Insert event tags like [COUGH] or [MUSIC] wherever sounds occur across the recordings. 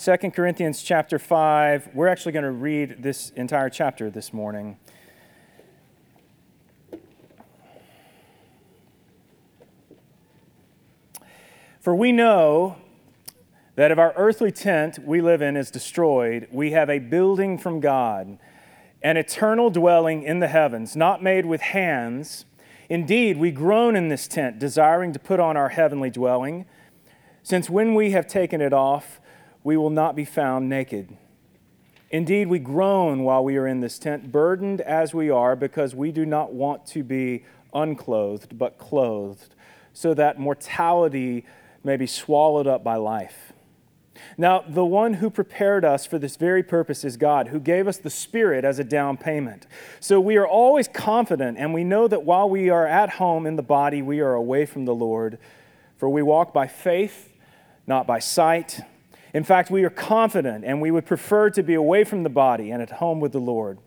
2 Corinthians chapter 5. We're actually going to read this entire chapter this morning. For we know that if our earthly tent we live in is destroyed, we have a building from God, an eternal dwelling in the heavens, not made with hands. Indeed, we groan in this tent, desiring to put on our heavenly dwelling, since when we have taken it off, we will not be found naked. Indeed, we groan while we are in this tent, burdened as we are, because we do not want to be unclothed, but clothed, so that mortality may be swallowed up by life. Now, the one who prepared us for this very purpose is God, who gave us the Spirit as a down payment. So we are always confident, and we know that while we are at home in the body, we are away from the Lord. For we walk by faith, not by sight. In fact, we are confident and we would prefer to be away from the body and at home with the Lord.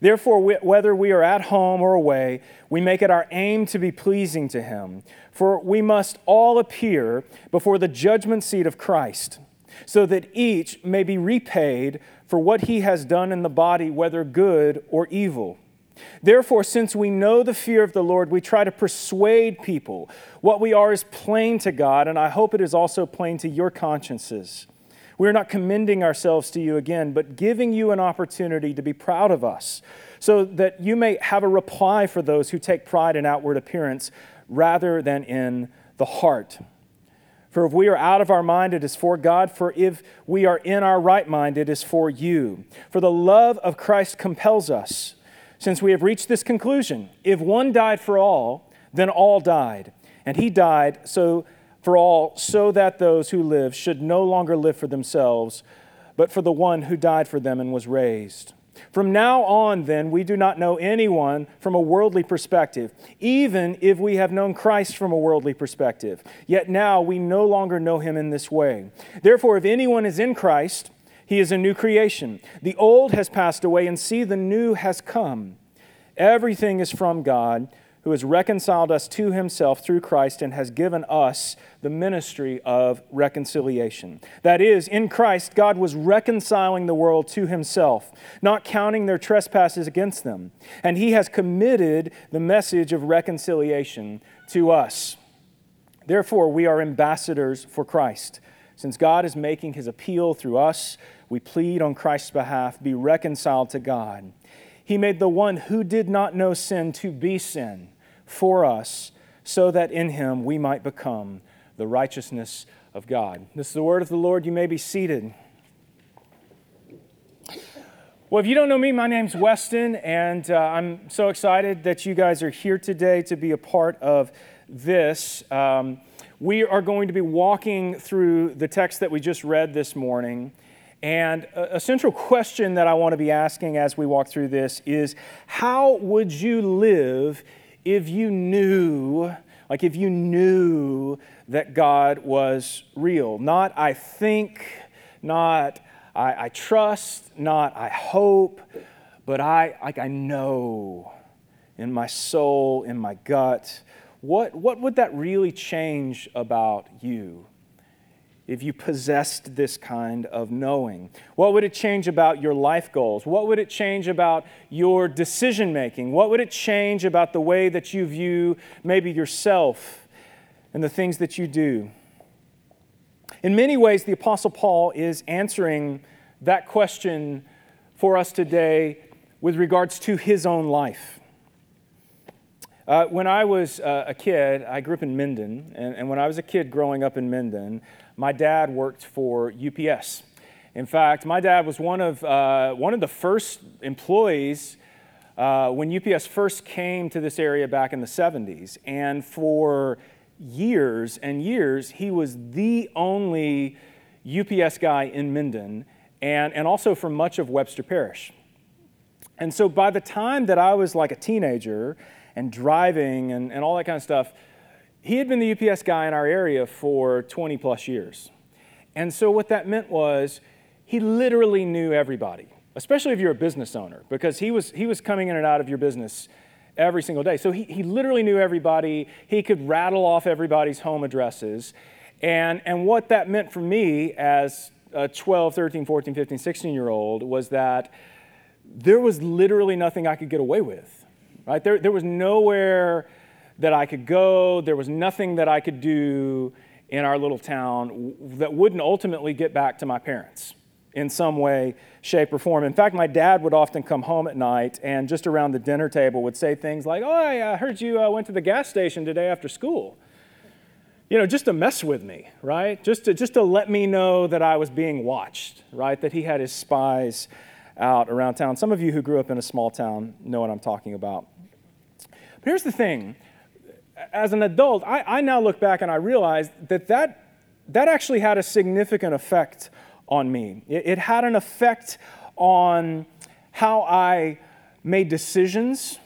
Therefore, whether we are at home or away, we make it our aim to be pleasing to Him. For we must all appear before the judgment seat of Christ, so that each may be repaid for what he has done in the body, whether good or evil. Therefore, since we know the fear of the Lord, we try to persuade people. What we are is plain to God, and I hope it is also plain to your consciences. We're not commending ourselves to you again, but giving you an opportunity to be proud of us, so that you may have a reply for those who take pride in outward appearance rather than in the heart. For if we are out of our mind, it is for God. For if we are in our right mind, it is for you. For the love of Christ compels us, since we have reached this conclusion if one died for all, then all died. And he died so for all, so that those who live should no longer live for themselves, but for the one who died for them and was raised. From now on, then, we do not know anyone from a worldly perspective, even if we have known Christ from a worldly perspective. Yet now we no longer know him in this way. Therefore, if anyone is in Christ, he is a new creation. The old has passed away, and see, the new has come. Everything is from God who has reconciled us to himself through Christ and has given us the ministry of reconciliation. That is, in Christ, God was reconciling the world to himself, not counting their trespasses against them. And he has committed the message of reconciliation to us. Therefore, we are ambassadors for Christ. Since God is making his appeal through us, we plead on Christ's behalf be reconciled to God. He made the one who did not know sin to be sin for us, so that in him we might become the righteousness of God. This is the word of the Lord. You may be seated. Well, if you don't know me, my name's Weston, and uh, I'm so excited that you guys are here today to be a part of this. Um, we are going to be walking through the text that we just read this morning. And a, a central question that I want to be asking as we walk through this is how would you live if you knew, like if you knew that God was real. Not I think, not I, I trust, not I hope, but I like I know in my soul, in my gut. What, what would that really change about you? If you possessed this kind of knowing? What would it change about your life goals? What would it change about your decision making? What would it change about the way that you view maybe yourself and the things that you do? In many ways, the Apostle Paul is answering that question for us today with regards to his own life. Uh, when I was uh, a kid, I grew up in Minden, and, and when I was a kid growing up in Minden, my dad worked for UPS. In fact, my dad was one of, uh, one of the first employees uh, when UPS first came to this area back in the 70s. And for years and years, he was the only UPS guy in Minden and, and also for much of Webster Parish. And so by the time that I was like a teenager and driving and, and all that kind of stuff, he had been the UPS guy in our area for 20 plus years. And so what that meant was he literally knew everybody, especially if you're a business owner, because he was, he was coming in and out of your business every single day. So he, he literally knew everybody. He could rattle off everybody's home addresses. And, and what that meant for me as a 12, 13, 14, 15, 16 year old was that there was literally nothing I could get away with, right? There, there was nowhere that I could go, there was nothing that I could do in our little town that wouldn't ultimately get back to my parents in some way, shape, or form. In fact, my dad would often come home at night and just around the dinner table would say things like, Oh, I heard you uh, went to the gas station today after school. You know, just to mess with me, right? Just to, just to let me know that I was being watched, right? That he had his spies out around town. Some of you who grew up in a small town know what I'm talking about. But here's the thing as an adult, I, I now look back and I realize that, that that actually had a significant effect on me. It, it had an effect on how I made decisions.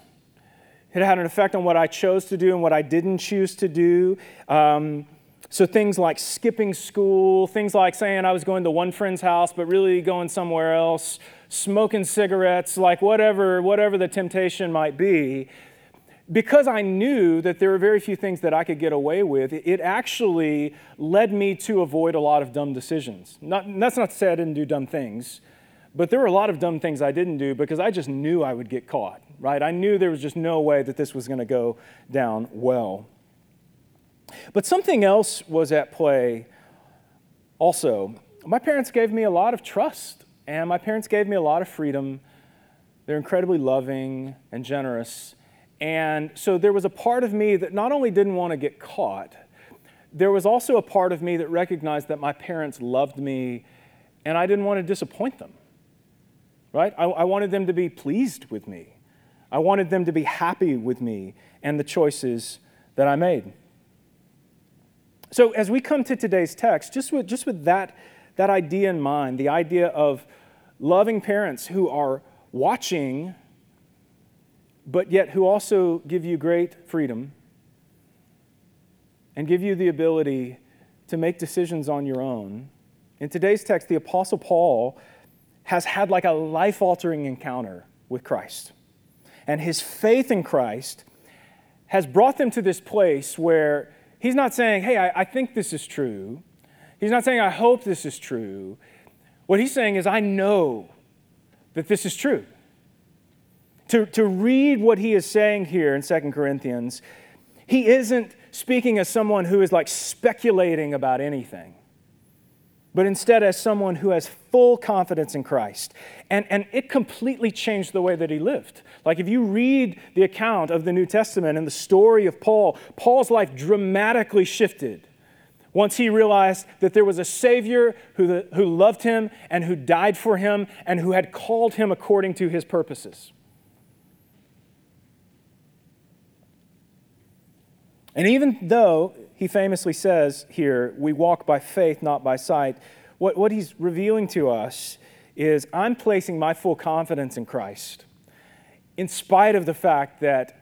It had an effect on what I chose to do and what I didn't choose to do. Um, so things like skipping school, things like saying I was going to one friend's house but really going somewhere else, smoking cigarettes, like whatever, whatever the temptation might be. Because I knew that there were very few things that I could get away with, it actually led me to avoid a lot of dumb decisions. Not, that's not to say I didn't do dumb things, but there were a lot of dumb things I didn't do because I just knew I would get caught, right? I knew there was just no way that this was going to go down well. But something else was at play also. My parents gave me a lot of trust, and my parents gave me a lot of freedom. They're incredibly loving and generous. And so there was a part of me that not only didn't want to get caught, there was also a part of me that recognized that my parents loved me and I didn't want to disappoint them. Right? I, I wanted them to be pleased with me. I wanted them to be happy with me and the choices that I made. So, as we come to today's text, just with, just with that, that idea in mind, the idea of loving parents who are watching but yet who also give you great freedom and give you the ability to make decisions on your own. In today's text, the Apostle Paul has had like a life altering encounter with Christ. And his faith in Christ has brought them to this place where he's not saying, Hey, I, I, think this is true. He's not saying, I hope this is true. What he's saying is, I know that this is true. To, to read what he is saying here in Second Corinthians, he isn't speaking as someone who is like speculating about anything, but instead as someone who has full confidence in Christ. And, and it completely changed the way that he lived. Like if you read the account of the New Testament and the story of Paul, Paul's life dramatically shifted once he realized that there was a Savior who, who loved him and who died for him and who had called him according to his purposes. And even though he famously says here, we walk by faith, not by sight, what, what he's revealing to us is I'm placing my full confidence in Christ, in spite of the fact that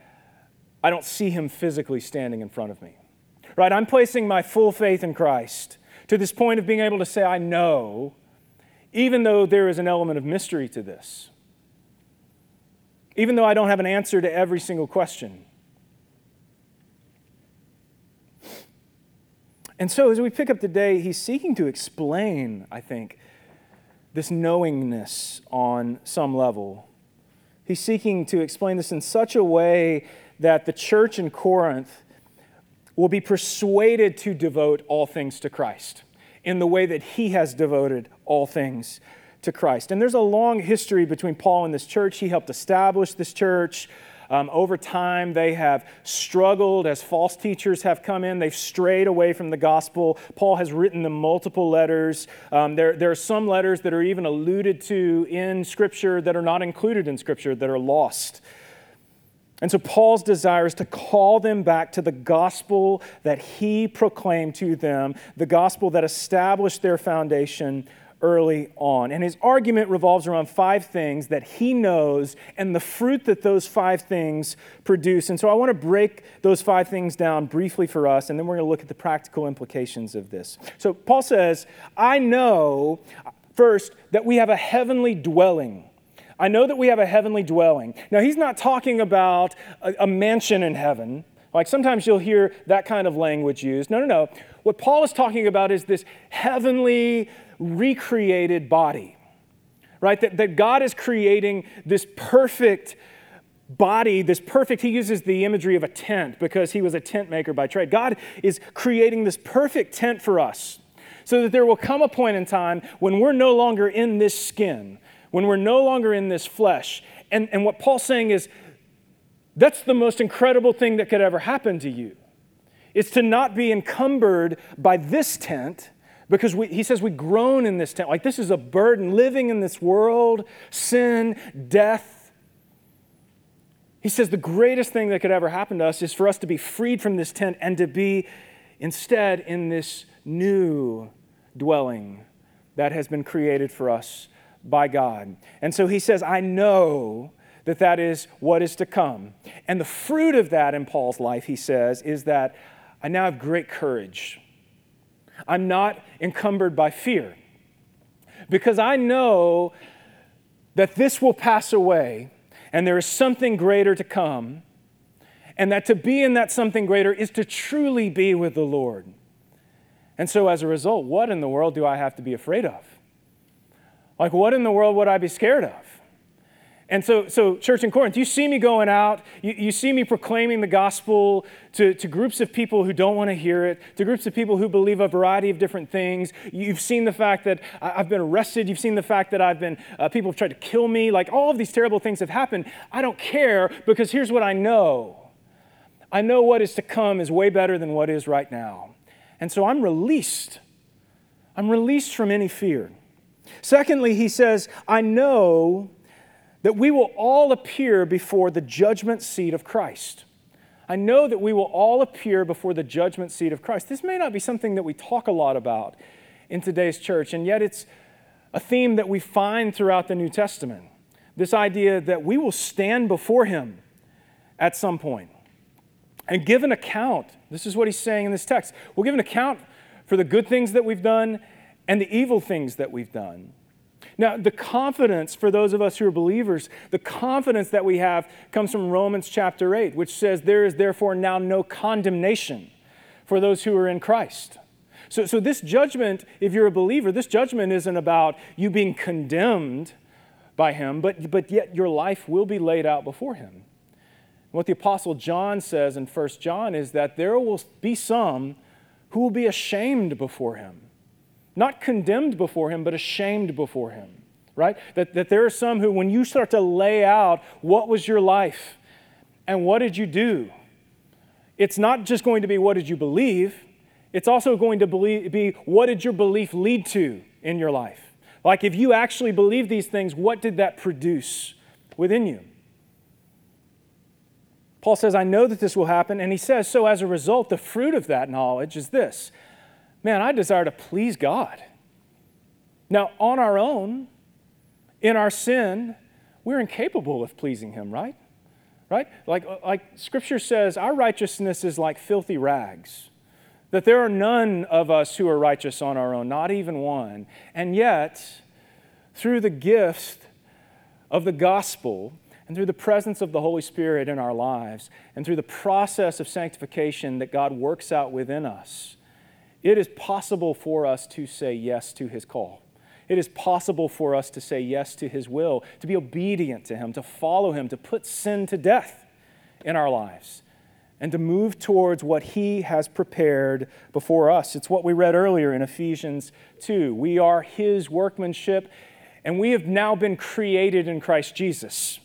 I don't see him physically standing in front of me. Right? I'm placing my full faith in Christ to this point of being able to say, I know, even though there is an element of mystery to this. Even though I don't have an answer to every single question. And so, as we pick up today, he's seeking to explain, I think, this knowingness on some level. He's seeking to explain this in such a way that the church in Corinth will be persuaded to devote all things to Christ in the way that he has devoted all things to Christ. And there's a long history between Paul and this church. He helped establish this church. Um, over time, they have struggled as false teachers have come in. They've strayed away from the gospel. Paul has written them multiple letters. Um, there, there are some letters that are even alluded to in Scripture that are not included in Scripture, that are lost. And so Paul's desire is to call them back to the gospel that he proclaimed to them, the gospel that established their foundation early on. And his argument revolves around five things that he knows and the fruit that those five things produce. And so I want to break those five things down briefly for us, and then we're going to look at the practical implications of this. So Paul says, I know, first, that we have a heavenly dwelling. I know that we have a heavenly dwelling. Now, he's not talking about a, a mansion in heaven. Like sometimes you'll hear that kind of language used. No, no, no. What Paul is talking about is this heavenly recreated body, right? That, that God is creating this perfect body, this perfect, he uses the imagery of a tent because he was a tent maker by trade. God is creating this perfect tent for us so that there will come a point in time when we're no longer in this skin, when we're no longer in this flesh. And, and what Paul's saying is that's the most incredible thing that could ever happen to you. It's to not be encumbered by this tent because we, he says we groan in this tent. Like this is a burden, living in this world, sin, death. He says the greatest thing that could ever happen to us is for us to be freed from this tent and to be instead in this new dwelling that has been created for us by God. And so he says, I know that that is what is to come. And the fruit of that in Paul's life, he says, is that I now have great courage. I'm not encumbered by fear because I know that this will pass away and there is something greater to come, and that to be in that something greater is to truly be with the Lord. And so, as a result, what in the world do I have to be afraid of? Like, what in the world would I be scared of? And so, so church in Corinth, you see me going out, you, you see me proclaiming the gospel to, to groups of people who don't want to hear it, to groups of people who believe a variety of different things. You've seen the fact that I've been arrested. You've seen the fact that I've been, uh, people have tried to kill me. Like all of these terrible things have happened. I don't care because here's what I know I know what is to come is way better than what is right now. And so I'm released. I'm released from any fear. Secondly, he says, I know that we will all appear before the judgment seat of Christ. I know that we will all appear before the judgment seat of Christ. This may not be something that we talk a lot about in today's church, and yet it's a theme that we find throughout the New Testament. This idea that we will stand before Him at some point and give an account. This is what he's saying in this text. We'll give an account for the good things that we've done and the evil things that we've done. Now, the confidence for those of us who are believers, the confidence that we have comes from Romans chapter 8, which says, There is therefore now no condemnation for those who are in Christ. So, so this judgment, if you're a believer, this judgment isn't about you being condemned by Him, but, but yet your life will be laid out before Him. What the Apostle John says in 1 John is that there will be some who will be ashamed before Him not condemned before him, but ashamed before him, right? That, that there are some who, when you start to lay out what was your life and what did you do, it's not just going to be what did you believe, it's also going to believe, be what did your belief lead to in your life. Like if you actually believe these things, what did that produce within you? Paul says, I know that this will happen. And he says, so as a result, the fruit of that knowledge is this man, I desire to please God. Now, on our own, in our sin, we're incapable of pleasing Him, right? Right? Like, like Scripture says, our righteousness is like filthy rags. That there are none of us who are righteous on our own, not even one. And yet, through the gift of the gospel, and through the presence of the Holy Spirit in our lives, and through the process of sanctification that God works out within us, it is possible for us to say yes to his call. It is possible for us to say yes to his will, to be obedient to him, to follow him, to put sin to death in our lives, and to move towards what he has prepared before us. It's what we read earlier in Ephesians 2. We are his workmanship, and we have now been created in Christ Jesus.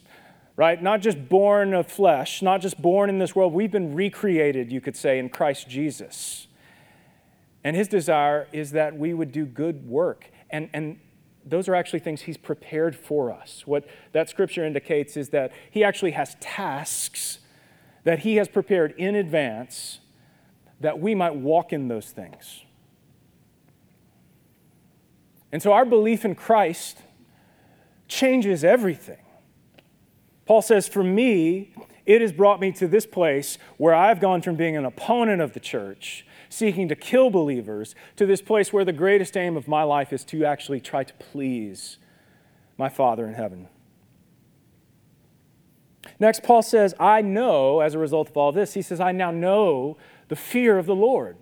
Right? Not just born of flesh, not just born in this world. We've been recreated, you could say, in Christ Jesus. And his desire is that we would do good work. And, and those are actually things he's prepared for us. What that scripture indicates is that he actually has tasks that he has prepared in advance that we might walk in those things. And so our belief in Christ changes everything. Paul says, For me, it has brought me to this place where I've gone from being an opponent of the church seeking to kill believers to this place where the greatest aim of my life is to actually try to please my Father in heaven. Next, Paul says, I know, as a result of all this, he says, I now know the fear of the Lord.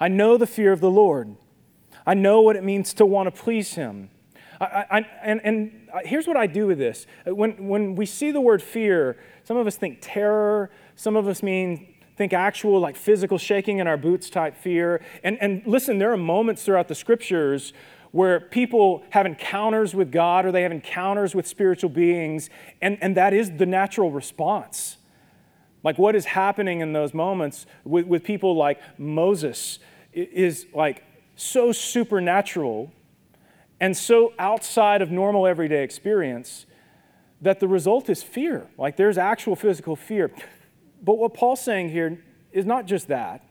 I know the fear of the Lord. I know what it means to want to please Him. I, I, and, and here's what I do with this. When, when we see the word fear, some of us think terror, some of us mean think actual like physical shaking in our boots type fear. And, and listen, there are moments throughout the scriptures where people have encounters with God or they have encounters with spiritual beings, and, and that is the natural response. Like what is happening in those moments with, with people like Moses is like so supernatural and so outside of normal everyday experience that the result is fear. Like there's actual physical fear. But what Paul's saying here is not just that.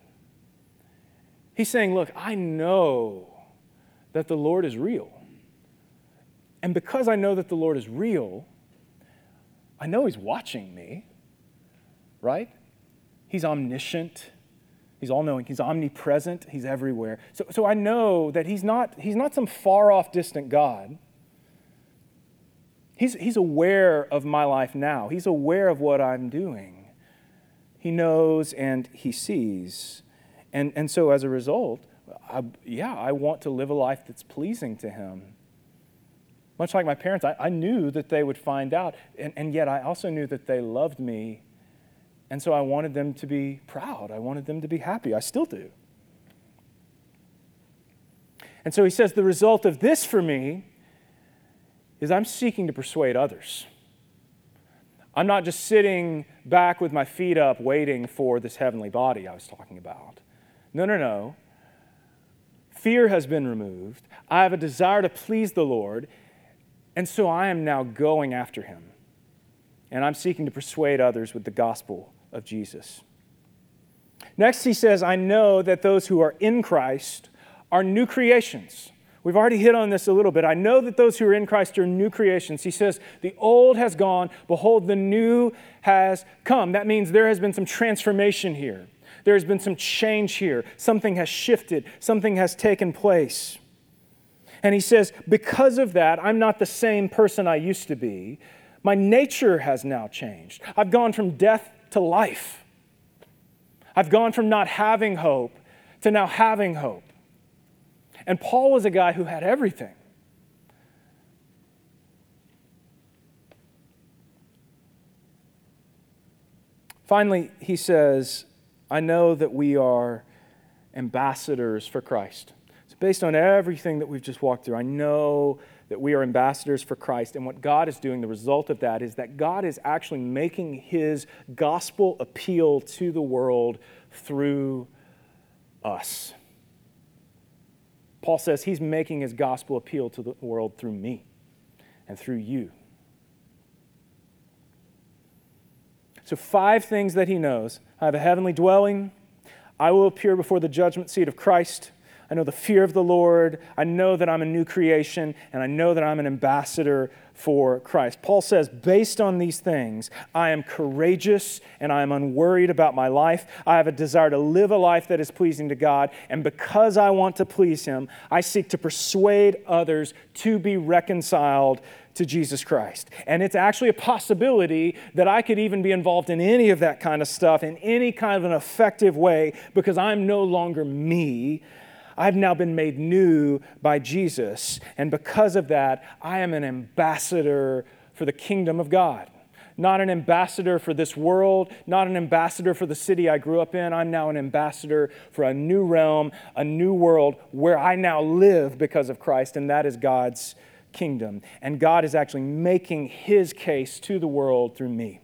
He's saying, look, I know that the Lord is real. And because I know that the Lord is real, I know He's watching me, right? He's omniscient. He's all knowing. He's omnipresent. He's everywhere. So, so I know that he's not, he's not some far off, distant God. He's, he's aware of my life now, He's aware of what I'm doing. He knows and He sees. And, and so as a result, I, yeah, I want to live a life that's pleasing to Him. Much like my parents, I, I knew that they would find out, and, and yet I also knew that they loved me and so I wanted them to be proud. I wanted them to be happy. I still do. And so he says, the result of this for me is I'm seeking to persuade others. I'm not just sitting back with my feet up waiting for this heavenly body I was talking about. No, no, no. Fear has been removed. I have a desire to please the Lord, and so I am now going after him. And I'm seeking to persuade others with the gospel of Jesus. Next, he says, I know that those who are in Christ are new creations. We've already hit on this a little bit. I know that those who are in Christ are new creations. He says, The old has gone, behold, the new has come. That means there has been some transformation here. There has been some change here. Something has shifted, something has taken place. And he says, Because of that, I'm not the same person I used to be. My nature has now changed. I've gone from death to life. I've gone from not having hope to now having hope. And Paul was a guy who had everything. Finally, he says, I know that we are ambassadors for Christ. So, based on everything that we've just walked through, I know that we are ambassadors for Christ. And what God is doing, the result of that is that God is actually making his gospel appeal to the world through us. Paul says he's making his gospel appeal to the world through me and through you. So, five things that he knows I have a heavenly dwelling, I will appear before the judgment seat of Christ. I know the fear of the Lord. I know that I'm a new creation, and I know that I'm an ambassador for Christ. Paul says, based on these things, I am courageous and I am unworried about my life. I have a desire to live a life that is pleasing to God, and because I want to please Him, I seek to persuade others to be reconciled to Jesus Christ. And it's actually a possibility that I could even be involved in any of that kind of stuff in any kind of an effective way because I'm no longer me, I've now been made new by Jesus. And because of that, I am an ambassador for the kingdom of God. Not an ambassador for this world, not an ambassador for the city I grew up in. I'm now an ambassador for a new realm, a new world where I now live because of Christ, and that is God's kingdom. And God is actually making his case to the world through me.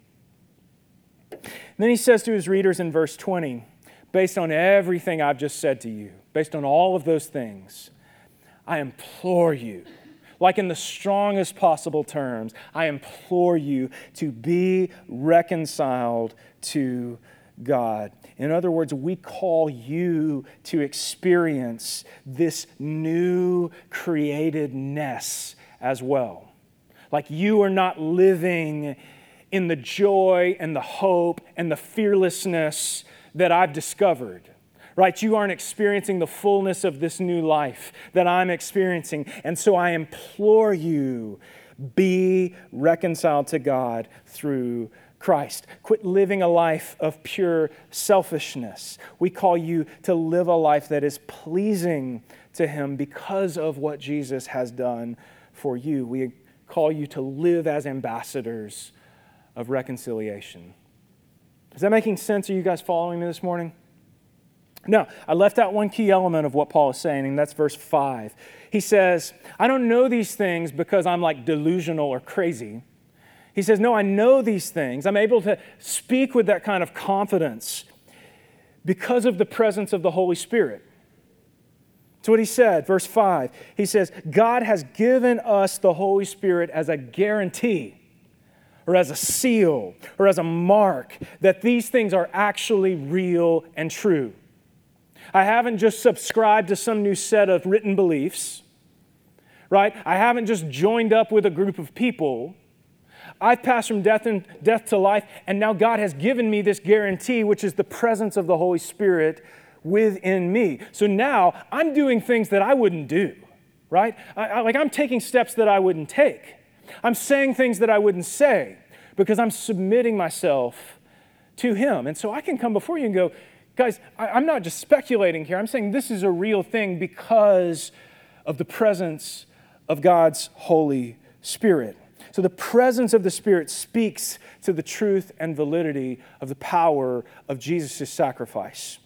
And then he says to his readers in verse 20, based on everything I've just said to you, based on all of those things, I implore you, like in the strongest possible terms, I implore you to be reconciled to God. In other words, we call you to experience this new createdness as well. Like you are not living in the joy and the hope and the fearlessness that I've discovered right? You aren't experiencing the fullness of this new life that I'm experiencing. And so I implore you be reconciled to God through Christ. Quit living a life of pure selfishness. We call you to live a life that is pleasing to Him because of what Jesus has done for you. We call you to live as ambassadors of reconciliation. Is that making sense? Are you guys following me this morning? No, I left out one key element of what Paul is saying, and that's verse 5. He says, I don't know these things because I'm like delusional or crazy. He says, No, I know these things. I'm able to speak with that kind of confidence because of the presence of the Holy Spirit. That's what he said, verse 5. He says, God has given us the Holy Spirit as a guarantee or as a seal or as a mark that these things are actually real and true. I haven't just subscribed to some new set of written beliefs, right? I haven't just joined up with a group of people. I've passed from death and death to life, and now God has given me this guarantee, which is the presence of the Holy Spirit within me. So now I'm doing things that I wouldn't do, right? I, I, like I'm taking steps that I wouldn't take. I'm saying things that I wouldn't say because I'm submitting myself to Him. And so I can come before you and go, guys, I, I'm not just speculating here. I'm saying this is a real thing because of the presence of God's Holy Spirit. So the presence of the Spirit speaks to the truth and validity of the power of Jesus' sacrifice.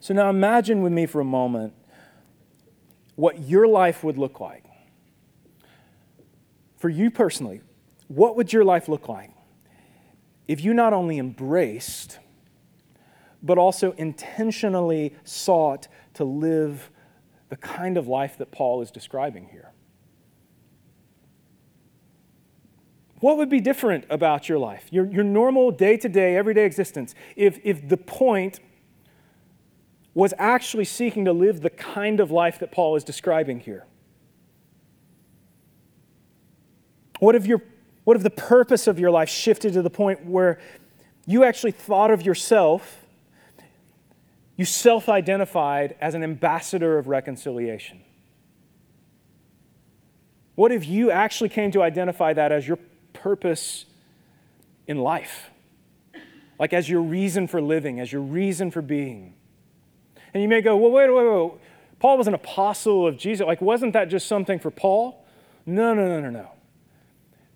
So now imagine with me for a moment what your life would look like. For you personally, what would your life look like if you not only embraced, but also intentionally sought to live the kind of life that Paul is describing here? What would be different about your life, your, your normal day to day, everyday existence, if, if the point was actually seeking to live the kind of life that Paul is describing here? What if, your, what if the purpose of your life shifted to the point where you actually thought of yourself, you self identified as an ambassador of reconciliation? What if you actually came to identify that as your purpose in life? Like as your reason for living, as your reason for being? And you may go, well, wait, wait, wait. Paul was an apostle of Jesus. Like, wasn't that just something for Paul? No, no, no, no, no.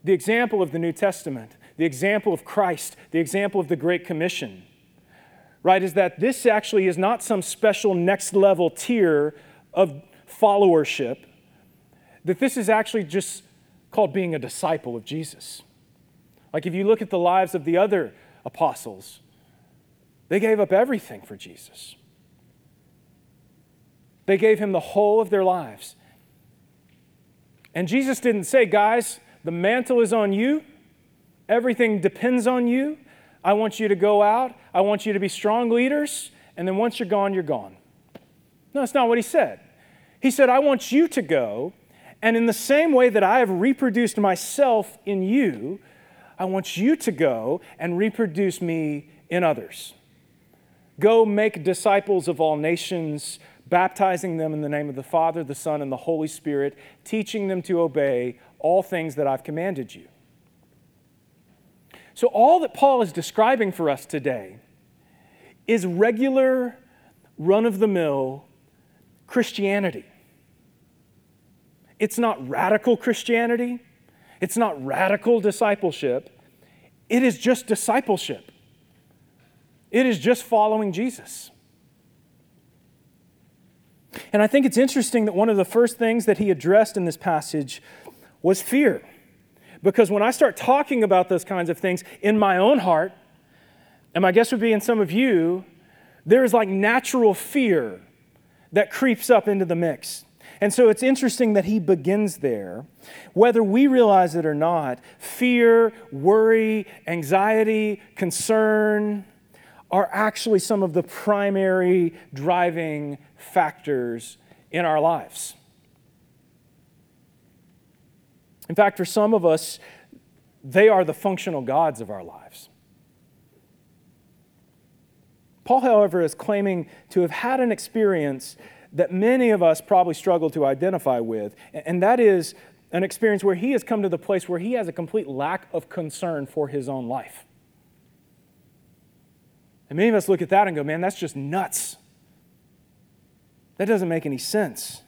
The example of the New Testament, the example of Christ, the example of the Great Commission, right, is that this actually is not some special next level tier of followership, that this is actually just called being a disciple of Jesus. Like, if you look at the lives of the other apostles, they gave up everything for Jesus. They gave him the whole of their lives. And Jesus didn't say, guys, the mantle is on you, everything depends on you. I want you to go out, I want you to be strong leaders, and then once you're gone, you're gone. No, that's not what he said. He said, I want you to go, and in the same way that I have reproduced myself in you, I want you to go and reproduce me in others. Go make disciples of all nations baptizing them in the name of the Father, the Son, and the Holy Spirit, teaching them to obey all things that I've commanded you. So, all that Paul is describing for us today is regular, run of the mill Christianity. It's not radical Christianity, it's not radical discipleship, it is just discipleship. It is just following Jesus. And I think it's interesting that one of the first things that he addressed in this passage was fear. Because when I start talking about those kinds of things in my own heart, and my guess would be in some of you, there is like natural fear that creeps up into the mix. And so it's interesting that he begins there. Whether we realize it or not, fear, worry, anxiety, concern, are actually some of the primary driving factors in our lives. In fact, for some of us, they are the functional gods of our lives. Paul, however, is claiming to have had an experience that many of us probably struggle to identify with, and that is an experience where he has come to the place where he has a complete lack of concern for his own life. And many of us look at that and go, man, that's just nuts. That doesn't make any sense.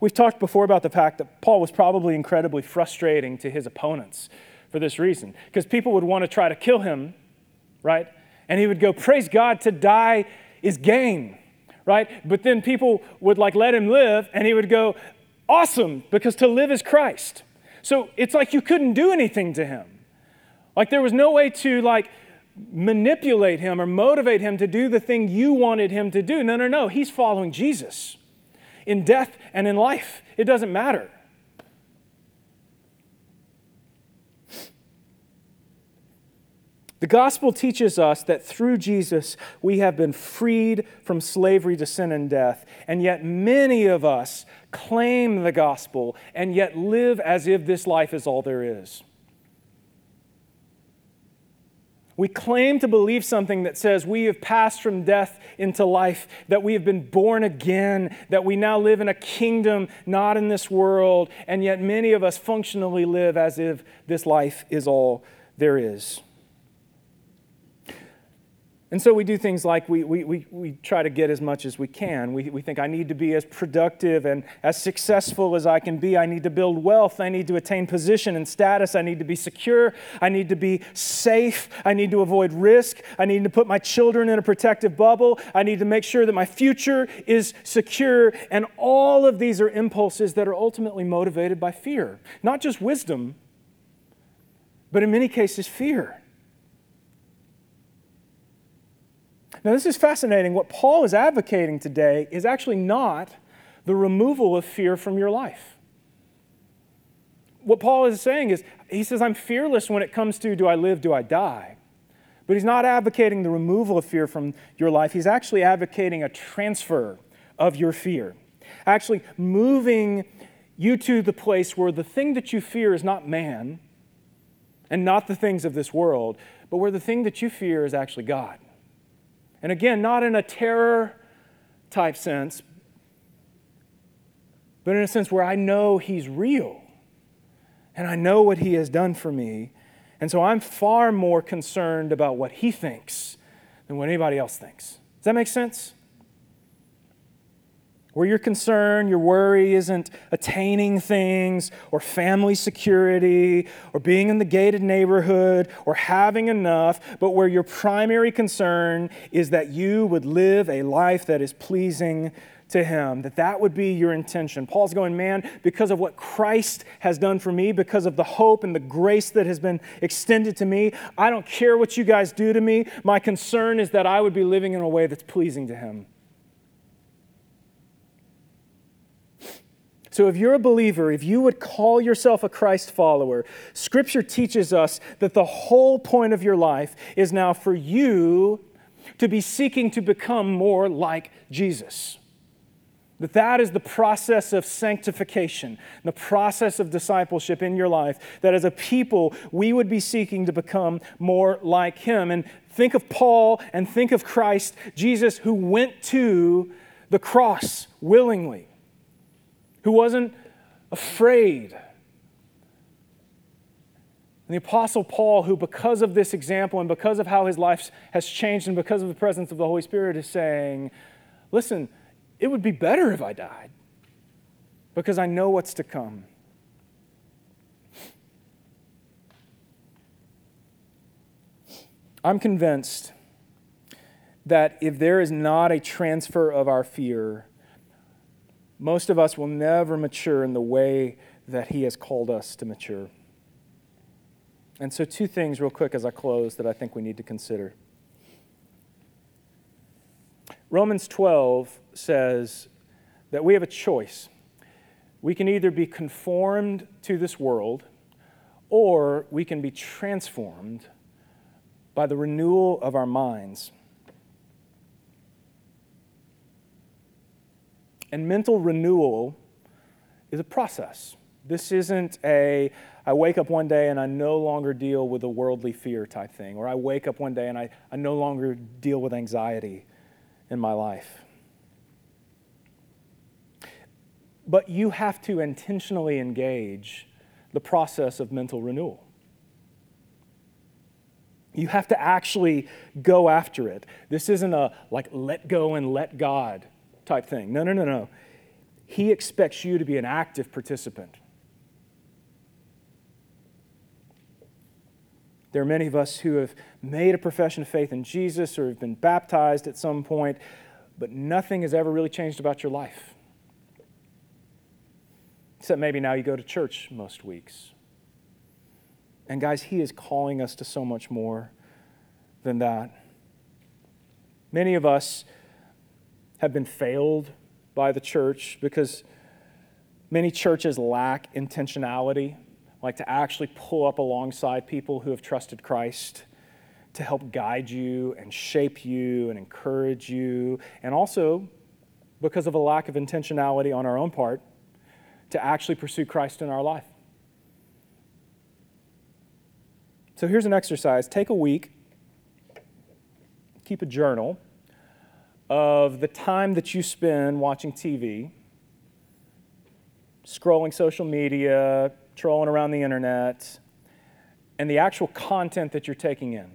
We've talked before about the fact that Paul was probably incredibly frustrating to his opponents for this reason, because people would want to try to kill him, right? And he would go, Praise God, to die is gain, right? But then people would like let him live, and he would go, Awesome, because to live is Christ. So it's like you couldn't do anything to him. Like there was no way to like manipulate him or motivate him to do the thing you wanted him to do. No, no, no. He's following Jesus in death and in life. It doesn't matter. The gospel teaches us that through Jesus we have been freed from slavery to sin and death, and yet many of us claim the gospel and yet live as if this life is all there is. We claim to believe something that says we have passed from death into life, that we have been born again, that we now live in a kingdom not in this world, and yet many of us functionally live as if this life is all there is. And so we do things like we, we, we, we try to get as much as we can. We, we think I need to be as productive and as successful as I can be. I need to build wealth. I need to attain position and status. I need to be secure. I need to be safe. I need to avoid risk. I need to put my children in a protective bubble. I need to make sure that my future is secure. And all of these are impulses that are ultimately motivated by fear, not just wisdom, but in many cases, fear. Now, this is fascinating. What Paul is advocating today is actually not the removal of fear from your life. What Paul is saying is, he says, I'm fearless when it comes to do I live, do I die? But he's not advocating the removal of fear from your life. He's actually advocating a transfer of your fear. Actually, moving you to the place where the thing that you fear is not man and not the things of this world, but where the thing that you fear is actually God. And again, not in a terror type sense, but in a sense where I know He's real and I know what He has done for me. And so I'm far more concerned about what He thinks than what anybody else thinks. Does that make sense? Where your concern, your worry isn't attaining things or family security or being in the gated neighborhood or having enough, but where your primary concern is that you would live a life that is pleasing to him that that would be your intention. Paul's going man because of what christ has done for me because of the hope and the grace that has been extended to me i don't care what you guys do to me. My concern is that i would be living in a way that's pleasing to him So, if you're a believer, if you would call yourself a Christ follower, Scripture teaches us that the whole point of your life is now for you to be seeking to become more like Jesus. That that is the process of sanctification, the process of discipleship in your life. That as a people, we would be seeking to become more like Him. And think of Paul and think of Christ, Jesus, who went to the cross willingly who wasn't afraid. And the Apostle Paul, who, because of this example and because of how his life has changed and because of the presence of the Holy Spirit, is saying, Listen, it would be better if I died because I know what's to come. I'm convinced that if there is not a transfer of our fear, most of us will never mature in the way that He has called us to mature. And so, two things, real quick, as I close, that I think we need to consider. Romans 12 says that we have a choice. We can either be conformed to this world, or we can be transformed by the renewal of our minds. And mental renewal is a process. This isn't a, I wake up one day and I no longer deal with a worldly fear type thing, or I wake up one day and I, I no longer deal with anxiety in my life. But you have to intentionally engage the process of mental renewal. You have to actually go after it. This isn't a like let go and let God type thing. No, no, no, no. He expects you to be an active participant. There are many of us who have made a profession of faith in Jesus or have been baptized at some point, but nothing has ever really changed about your life. Except maybe now you go to church most weeks. And guys, He is calling us to so much more than that. Many of us have been failed by the church because many churches lack intentionality, like to actually pull up alongside people who have trusted Christ to help guide you and shape you and encourage you, and also because of a lack of intentionality on our own part to actually pursue Christ in our life. So here's an exercise take a week, keep a journal of the time that you spend watching TV, scrolling social media, trolling around the internet, and the actual content that you're taking in.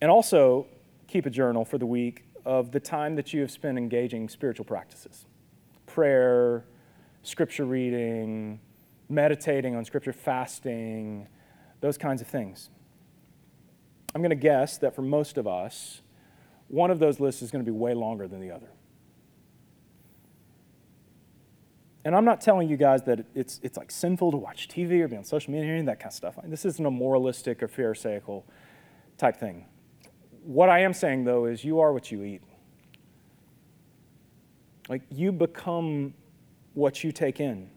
And also keep a journal for the week of the time that you have spent engaging spiritual practices prayer, scripture reading, meditating on scripture, fasting, those kinds of things. I'm going to guess that for most of us, one of those lists is going to be way longer than the other. And I'm not telling you guys that it's, it's like sinful to watch TV or be on social media or any of that kind of stuff. This isn't a moralistic or pharisaical type thing. What I am saying, though, is you are what you eat. Like you become what you take in.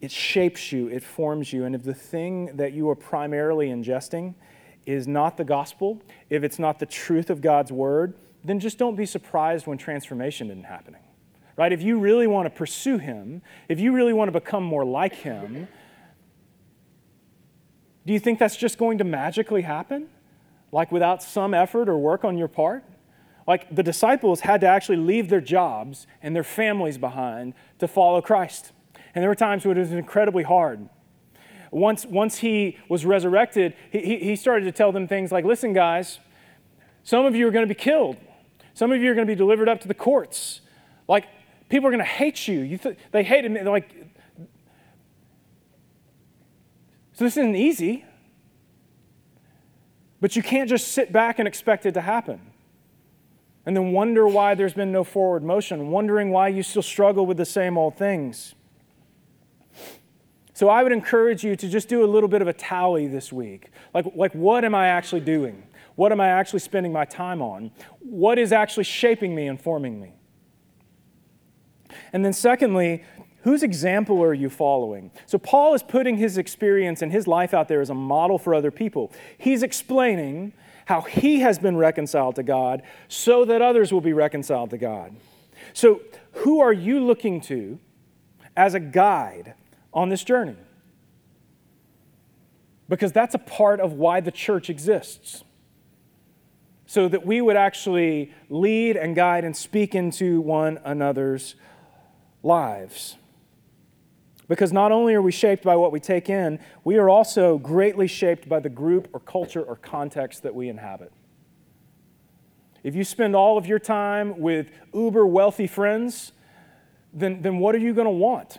It shapes you, it forms you. And if the thing that you are primarily ingesting is not the gospel, if it's not the truth of God's word, then just don't be surprised when transformation isn't happening. Right? If you really want to pursue him, if you really want to become more like him, do you think that's just going to magically happen? Like without some effort or work on your part? Like the disciples had to actually leave their jobs and their families behind to follow Christ. And there were times when it was incredibly hard. Once, once he was resurrected, he, he started to tell them things like listen, guys, some of you are going to be killed. Some of you are going to be delivered up to the courts. Like, people are going to hate you. you th- they hated me. They're like, so this isn't easy. But you can't just sit back and expect it to happen. And then wonder why there's been no forward motion, wondering why you still struggle with the same old things. So I would encourage you to just do a little bit of a tally this week. Like, like what am I actually doing? What am I actually spending my time on? What is actually shaping me and forming me? And then, secondly, whose example are you following? So, Paul is putting his experience and his life out there as a model for other people. He's explaining how he has been reconciled to God so that others will be reconciled to God. So, who are you looking to as a guide on this journey. Because that's a part of why the church exists. So that we would actually lead and guide and speak into one another's lives. Because not only are we shaped by what we take in, we are also greatly shaped by the group or culture or context that we inhabit. If you spend all of your time with uber wealthy friends, then, then what are you going to want?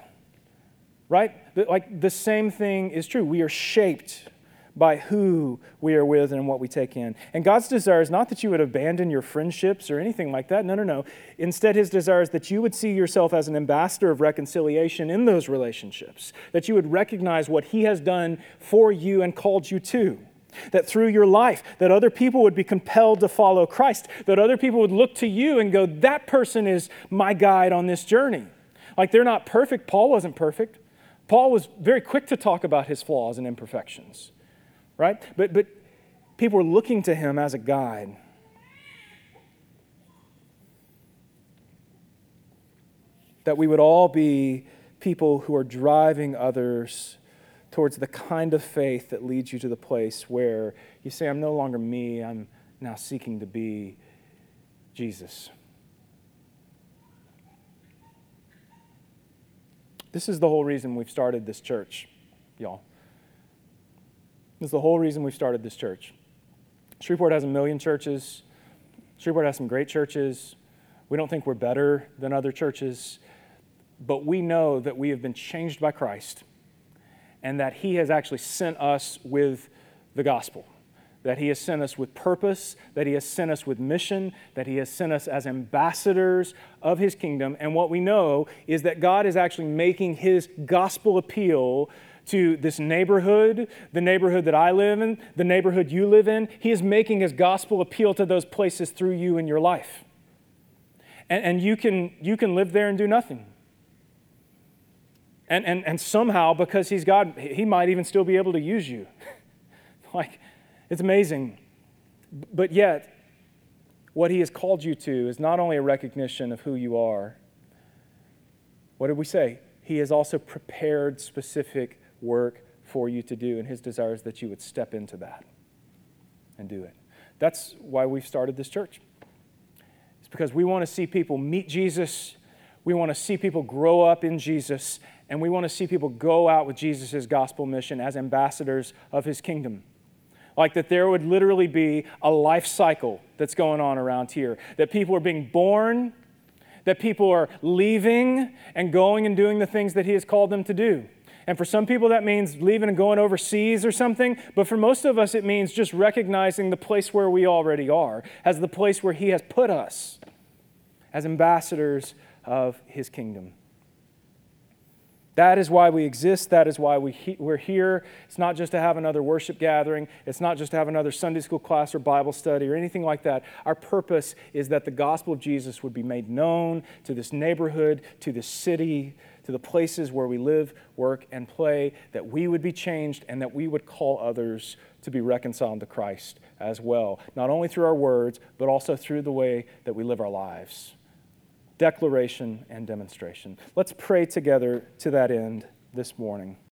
Right? Like the same thing is true. We are shaped by who we are with and what we take in. And God's desire is not that you would abandon your friendships or anything like that. No, no, no. Instead, His desire is that you would see yourself as an ambassador of reconciliation in those relationships, that you would recognize what He has done for you and called you to. That through your life, that other people would be compelled to follow Christ, that other people would look to you and go, that person is my guide on this journey. Like they're not perfect. Paul wasn't perfect. Paul was very quick to talk about his flaws and imperfections, right? But, but people were looking to him as a guide. That we would all be people who are driving others towards the kind of faith that leads you to the place where you say, I'm no longer me, I'm now seeking to be Jesus. This is the whole reason we've started this church, y'all. This is the whole reason we've started this church. Shreveport has a million churches. Shreveport has some great churches. We don't think we're better than other churches, but we know that we have been changed by Christ and that He has actually sent us with the gospel. That he has sent us with purpose, that he has sent us with mission, that he has sent us as ambassadors of his kingdom. And what we know is that God is actually making his gospel appeal to this neighborhood, the neighborhood that I live in, the neighborhood you live in. He is making his gospel appeal to those places through you in your life. And, and you, can, you can live there and do nothing. And, and, and somehow, because he's God, he might even still be able to use you. [LAUGHS] like, it's amazing. But yet, what he has called you to is not only a recognition of who you are, what did we say? He has also prepared specific work for you to do, and his desire is that you would step into that and do it. That's why we've started this church. It's because we want to see people meet Jesus, we want to see people grow up in Jesus, and we want to see people go out with Jesus' gospel mission as ambassadors of his kingdom. Like that there would literally be a life cycle that's going on around here, that people are being born, that people are leaving and going and doing the things that he has called them to do. And for some people, that means leaving and going overseas or something. But for most of us, it means just recognizing the place where we already are as the place where He has put us as ambassadors of His kingdom. That is why we exist. That is why we he- we're here. It's not just to have another worship gathering. It's not just to have another Sunday school class or Bible study or anything like that. Our purpose is that the gospel of Jesus would be made known to this neighborhood, to this city, to the places where we live, work, and play, that we would be changed and that we would call others to be reconciled to Christ as well, not only through our words, but also through the way that we live our lives. Declaration and demonstration. Let's pray together to that end this morning.